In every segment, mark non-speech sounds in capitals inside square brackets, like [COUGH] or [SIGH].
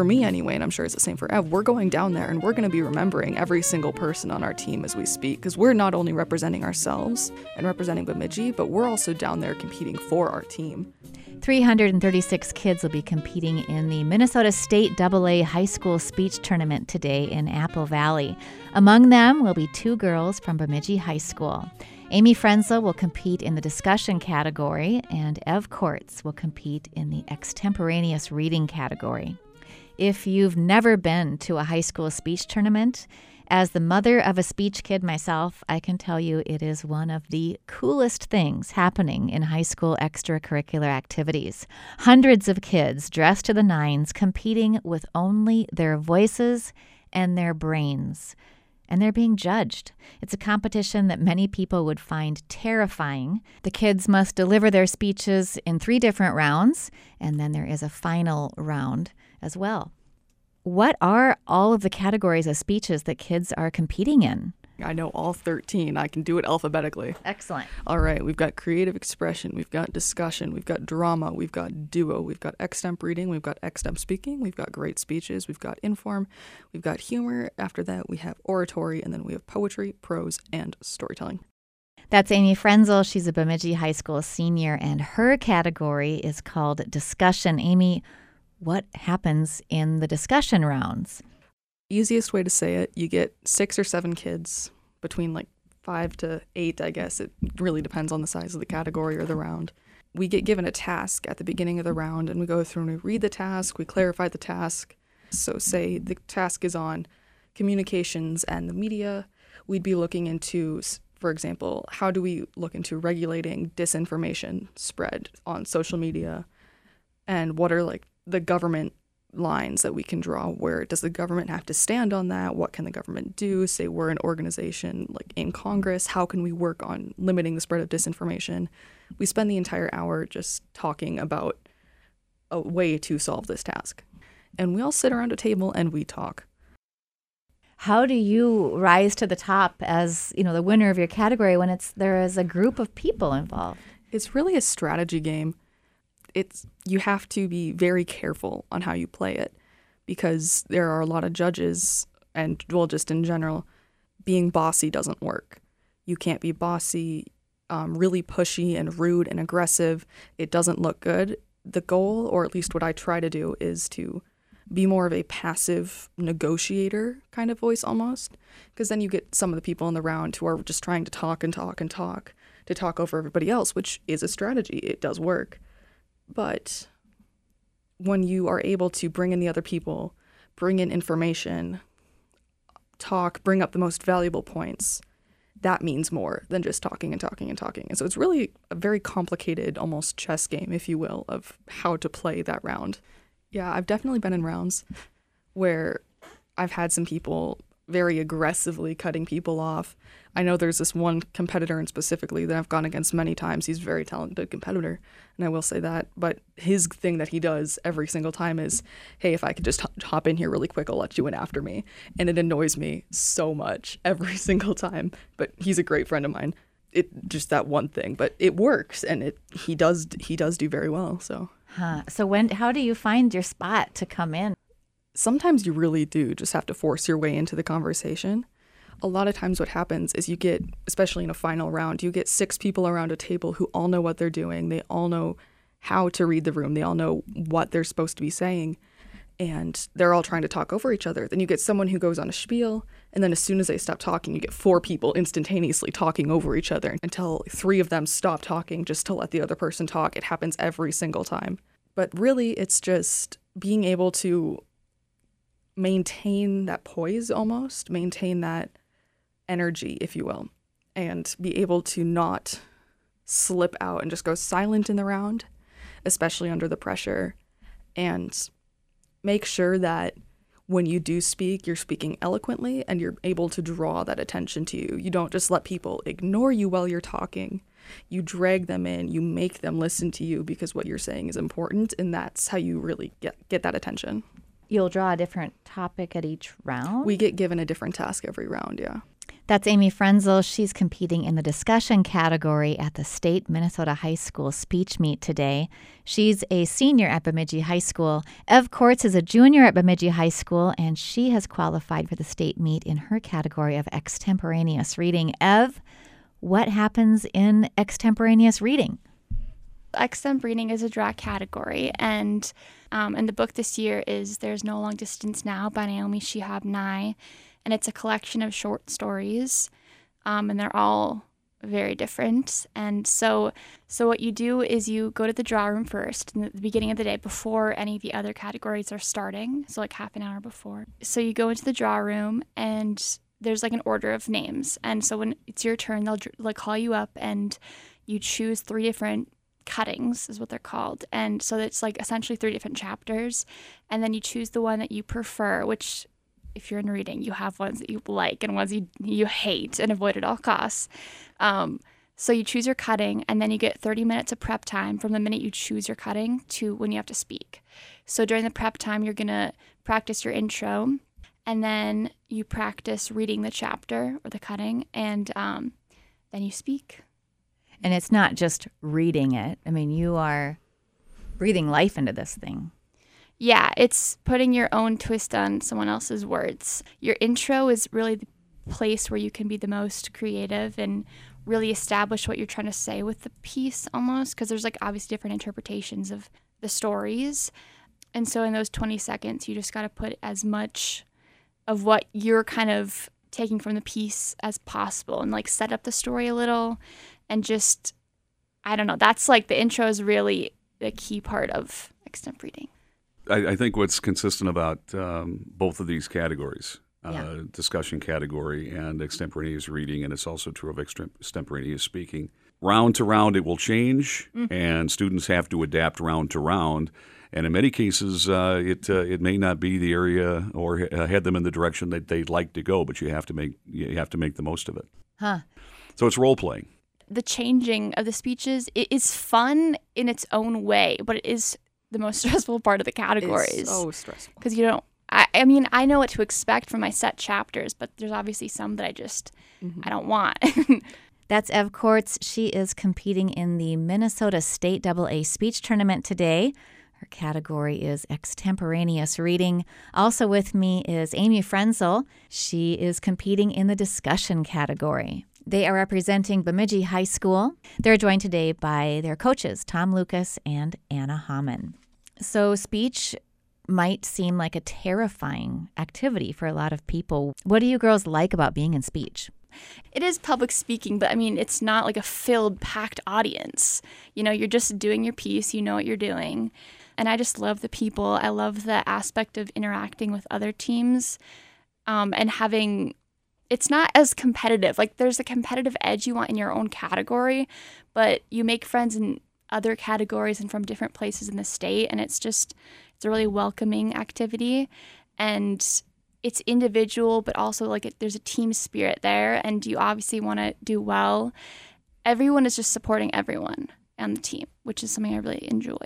for me anyway, and I'm sure it's the same for Ev, we're going down there and we're going to be remembering every single person on our team as we speak because we're not only representing ourselves and representing Bemidji, but we're also down there competing for our team. 336 kids will be competing in the Minnesota State AA High School Speech Tournament today in Apple Valley. Among them will be two girls from Bemidji High School. Amy Frenzel will compete in the discussion category, and Ev Kortz will compete in the extemporaneous reading category. If you've never been to a high school speech tournament, as the mother of a speech kid myself, I can tell you it is one of the coolest things happening in high school extracurricular activities. Hundreds of kids dressed to the nines competing with only their voices and their brains and they're being judged. It's a competition that many people would find terrifying. The kids must deliver their speeches in three different rounds, and then there is a final round as well. What are all of the categories of speeches that kids are competing in? I know all 13. I can do it alphabetically. Excellent. All right, we've got creative expression, we've got discussion, we've got drama, we've got duo, we've got extemp reading, we've got extemp speaking, we've got great speeches, we've got inform, we've got humor. After that, we have oratory, and then we have poetry, prose, and storytelling. That's Amy Frenzel. She's a Bemidji High School senior, and her category is called discussion. Amy, what happens in the discussion rounds? easiest way to say it, you get six or seven kids between like five to eight, I guess. It really depends on the size of the category or the round. We get given a task at the beginning of the round and we go through and we read the task, we clarify the task. So, say the task is on communications and the media, we'd be looking into, for example, how do we look into regulating disinformation spread on social media? And what are like the government lines that we can draw where does the government have to stand on that? What can the government do? Say we're an organization like in congress how can we work on limiting the spread of disinformation? We spend the entire hour just talking about a way to solve this task. And we all sit around a table and we talk. How do you rise to the top as you know the winner of your category when it's there is a group of people involved? It's really a strategy game it's you have to be very careful on how you play it because there are a lot of judges and well just in general being bossy doesn't work. You can't be bossy um, really pushy and rude and aggressive. It doesn't look good. The goal or at least what i try to do is to be more of a passive negotiator kind of voice almost because then you get some of the people in the round who are just trying to talk and talk and talk to talk over everybody else which is a strategy. It does work but when you are able to bring in the other people, bring in information, talk, bring up the most valuable points, that means more than just talking and talking and talking. And so it's really a very complicated, almost chess game, if you will, of how to play that round. Yeah, I've definitely been in rounds where I've had some people very aggressively cutting people off. I know there's this one competitor in specifically that I've gone against many times. He's a very talented competitor, and I will say that. But his thing that he does every single time is, "Hey, if I could just hop in here really quick, I'll let you in after me." And it annoys me so much [LAUGHS] every single time. But he's a great friend of mine. It just that one thing, but it works, and it he does he does do very well. So. Huh. So when how do you find your spot to come in? Sometimes you really do just have to force your way into the conversation. A lot of times, what happens is you get, especially in a final round, you get six people around a table who all know what they're doing. They all know how to read the room. They all know what they're supposed to be saying. And they're all trying to talk over each other. Then you get someone who goes on a spiel, and then as soon as they stop talking, you get four people instantaneously talking over each other until three of them stop talking just to let the other person talk. It happens every single time. But really, it's just being able to maintain that poise almost, maintain that energy, if you will, and be able to not slip out and just go silent in the round, especially under the pressure, and make sure that when you do speak, you're speaking eloquently and you're able to draw that attention to you. You don't just let people ignore you while you're talking. You drag them in, you make them listen to you because what you're saying is important, and that's how you really get, get that attention you'll draw a different topic at each round? We get given a different task every round, yeah. That's Amy Frenzel. She's competing in the discussion category at the State Minnesota High School speech meet today. She's a senior at Bemidji High School. Ev Courts is a junior at Bemidji High School, and she has qualified for the state meet in her category of extemporaneous reading. Ev, what happens in extemporaneous reading? Extemp reading is a draw category, and um, and the book this year is "There's No Long Distance Now" by Naomi Shihab Nye and it's a collection of short stories, um, and they're all very different. And so, so what you do is you go to the draw room first in the beginning of the day before any of the other categories are starting. So like half an hour before. So you go into the draw room and there's like an order of names. And so when it's your turn, they'll like call you up and you choose three different cuttings is what they're called. And so it's like essentially three different chapters. And then you choose the one that you prefer, which if you're in reading, you have ones that you like and ones you you hate and avoid at all costs. Um, so you choose your cutting, and then you get 30 minutes of prep time from the minute you choose your cutting to when you have to speak. So during the prep time, you're gonna practice your intro, and then you practice reading the chapter or the cutting, and um, then you speak. And it's not just reading it. I mean, you are breathing life into this thing. Yeah, it's putting your own twist on someone else's words. Your intro is really the place where you can be the most creative and really establish what you're trying to say with the piece almost because there's like obviously different interpretations of the stories. And so in those 20 seconds, you just got to put as much of what you're kind of taking from the piece as possible and like set up the story a little and just I don't know, that's like the intro is really the key part of extemp reading. I, I think what's consistent about um, both of these categories, uh, Yeah. discussion category and extemporaneous reading, and it's also true of extemporaneous speaking. Round to round, it will change, and students have to adapt round to round. And in many cases, uh, it uh, it may not be the area or uh, head them in the direction that they'd like to go, but you have to make you have to make the most of it. Huh. So it's role playing. The changing of the speeches it is fun in its own way, but it is the most [LAUGHS] stressful part of the categories It's so stressful. because you don't. I, I mean, I know what to expect from my set chapters, but there's obviously some that I just mm-hmm. I don't want. [LAUGHS] That's Ev Courts. She is competing in the Minnesota State AA speech tournament today. Her category is extemporaneous reading. Also with me is Amy Frenzel. She is competing in the discussion category. They are representing Bemidji High School. They're joined today by their coaches, Tom Lucas and Anna Hamann. So, speech might seem like a terrifying activity for a lot of people. What do you girls like about being in speech? it is public speaking, but I mean, it's not like a filled, packed audience. You know, you're just doing your piece, you know what you're doing. And I just love the people. I love the aspect of interacting with other teams um, and having it's not as competitive. Like, there's a competitive edge you want in your own category, but you make friends in other categories and from different places in the state. And it's just, it's a really welcoming activity. And it's individual, but also like it, there's a team spirit there, and you obviously want to do well. Everyone is just supporting everyone on the team, which is something I really enjoy.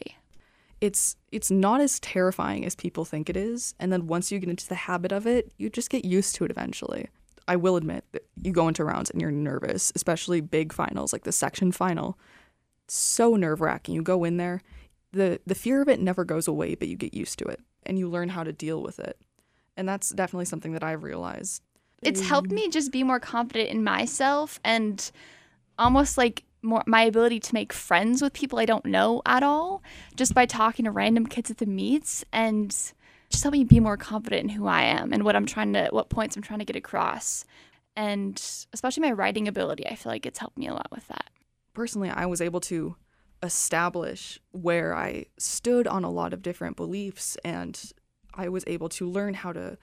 It's it's not as terrifying as people think it is, and then once you get into the habit of it, you just get used to it eventually. I will admit that you go into rounds and you're nervous, especially big finals like the section final. So nerve wracking. You go in there, the the fear of it never goes away, but you get used to it and you learn how to deal with it. And that's definitely something that I've realized. It's helped me just be more confident in myself and almost like more my ability to make friends with people I don't know at all just by talking to random kids at the meets and just help me be more confident in who I am and what I'm trying to what points I'm trying to get across. And especially my writing ability, I feel like it's helped me a lot with that. personally, I was able to establish where I stood on a lot of different beliefs and I was able to learn how to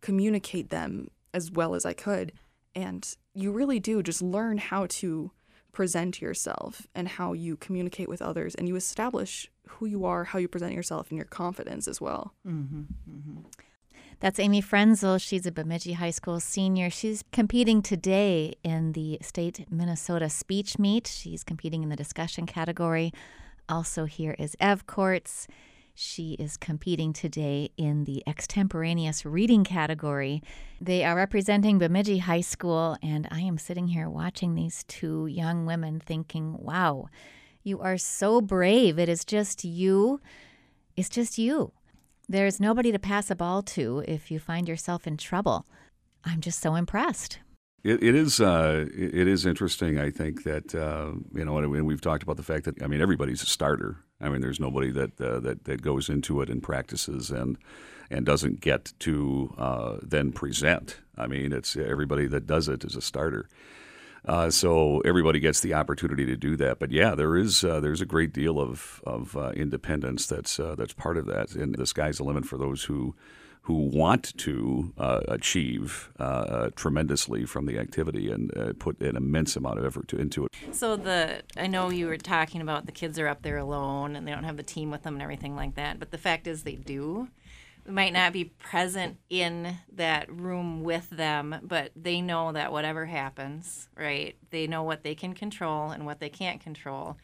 communicate them as well as I could. And you really do just learn how to present yourself and how you communicate with others and you establish who you are, how you present yourself, and your confidence as well. Mm-hmm, mm-hmm. That's Amy Frenzel. She's a Bemidji High School senior. She's competing today in the state Minnesota speech meet. She's competing in the discussion category. Also, here is Ev Courts. She is competing today in the extemporaneous reading category. They are representing Bemidji High School, and I am sitting here watching these two young women thinking, wow, you are so brave. It is just you. It's just you. There's nobody to pass a ball to if you find yourself in trouble. I'm just so impressed. It, it is uh, it is interesting. I think that uh, you know, and we've talked about the fact that I mean everybody's a starter. I mean, there's nobody that uh, that that goes into it and practices and and doesn't get to uh, then present. I mean, it's everybody that does it is a starter. Uh, so everybody gets the opportunity to do that. But yeah, there is uh, there's a great deal of of uh, independence that's uh, that's part of that, and the sky's the limit for those who who want to uh, achieve uh, tremendously from the activity and put an immense amount of effort to, into it. So the I know you were talking about the kids are up there alone and they don't have the team with them and everything like that, but the fact is they do might not be present in that room with them, but they know that whatever happens, right? They know what they can control and what they can't control.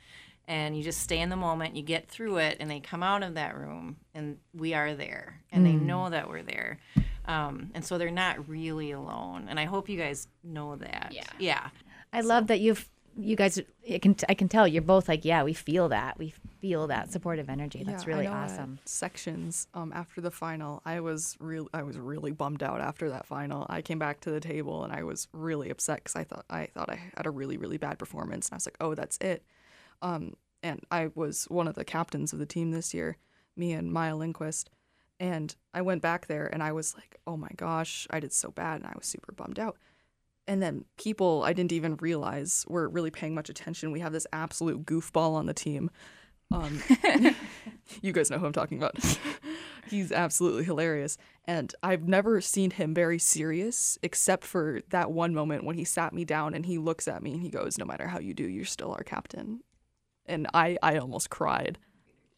And you just stay in the moment, you get through it, and they come out of that room, and we are there, and mm. they know that we're there. Um, and so they're not really alone. And I hope you guys know that. Yeah. Yeah. I so. love that you've you guys I can I can tell you're both like yeah we feel that we feel that supportive energy that's yeah, really awesome sections um, after the final I was real I was really bummed out after that final I came back to the table and I was really upset because I thought I thought I had a really really bad performance and I was like oh that's it um, and I was one of the captains of the team this year me and Maya Lindquist and I went back there and I was like oh my gosh I did so bad and I was super bummed out and then people I didn't even realize were really paying much attention. We have this absolute goofball on the team. Um, [LAUGHS] [LAUGHS] you guys know who I'm talking about. [LAUGHS] He's absolutely hilarious. And I've never seen him very serious, except for that one moment when he sat me down and he looks at me and he goes, No matter how you do, you're still our captain. And I, I almost cried.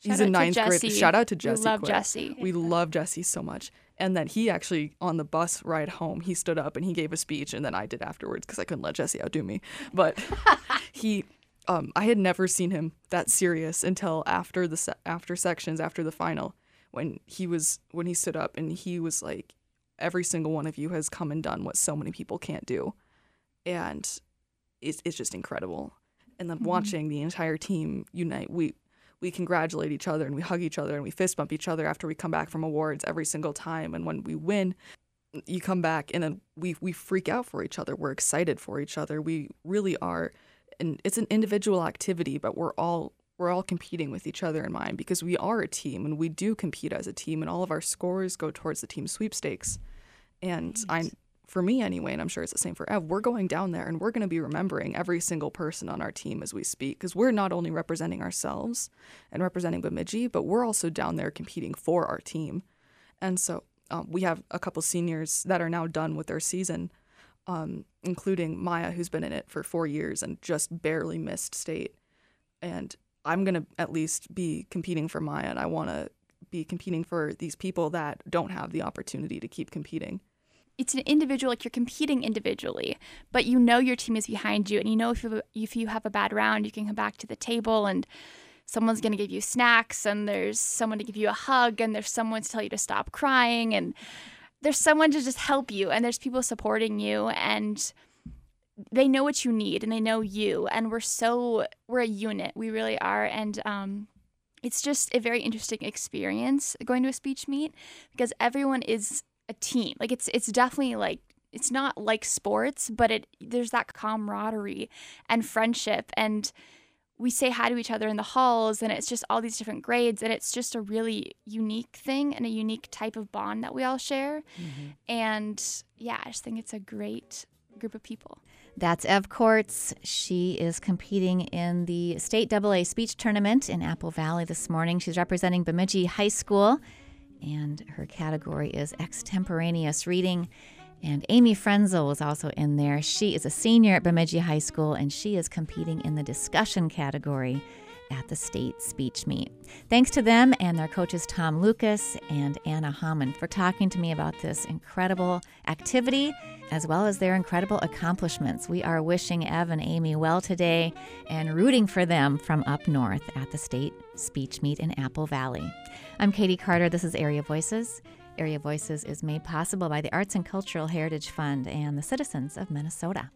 Shout He's in ninth grade. Shout out to Jesse. We love Jesse. We love Jesse so much and then he actually on the bus ride home he stood up and he gave a speech and then i did afterwards because i couldn't let jesse outdo me but [LAUGHS] he um, i had never seen him that serious until after the se- after sections after the final when he was when he stood up and he was like every single one of you has come and done what so many people can't do and it's, it's just incredible and then mm-hmm. watching the entire team unite we we congratulate each other and we hug each other and we fist bump each other after we come back from awards every single time. And when we win, you come back and then we we freak out for each other. We're excited for each other. We really are, and it's an individual activity, but we're all we're all competing with each other in mind because we are a team and we do compete as a team, and all of our scores go towards the team sweepstakes. And I'm for me anyway, and I'm sure it's the same for Ev, we're going down there and we're going to be remembering every single person on our team as we speak because we're not only representing ourselves and representing Bemidji, but we're also down there competing for our team. And so um, we have a couple seniors that are now done with their season, um, including Maya, who's been in it for four years and just barely missed state. And I'm going to at least be competing for Maya, and I want to be competing for these people that don't have the opportunity to keep competing it's an individual like you're competing individually but you know your team is behind you and you know if you if you have a bad round you can come back to the table and someone's going to give you snacks and there's someone to give you a hug and there's someone to tell you to stop crying and there's someone to just help you and there's people supporting you and they know what you need and they know you and we're so we're a unit we really are and um it's just a very interesting experience going to a speech meet because everyone is a team. Like it's it's definitely like it's not like sports, but it there's that camaraderie and friendship and we say hi to each other in the halls and it's just all these different grades and it's just a really unique thing and a unique type of bond that we all share. Mm-hmm. And yeah, I just think it's a great group of people. That's Ev Courts. She is competing in the state AA speech tournament in Apple Valley this morning. She's representing Bemidji High School and her category is extemporaneous reading. And Amy Frenzel was also in there. She is a senior at Bemidji High School and she is competing in the discussion category. at the state speech meet. Thanks to them and their coaches Tom Lucas and Anna Hammond for talking to me about this incredible activity as well as their incredible accomplishments. We are wishing Ev and Amy well today and rooting for them from up north at the state speech meet in Apple Valley. I'm Katie Carter. This is Area Voices. Area Voices is made possible by the Arts and Cultural Heritage Fund and the citizens of Minnesota.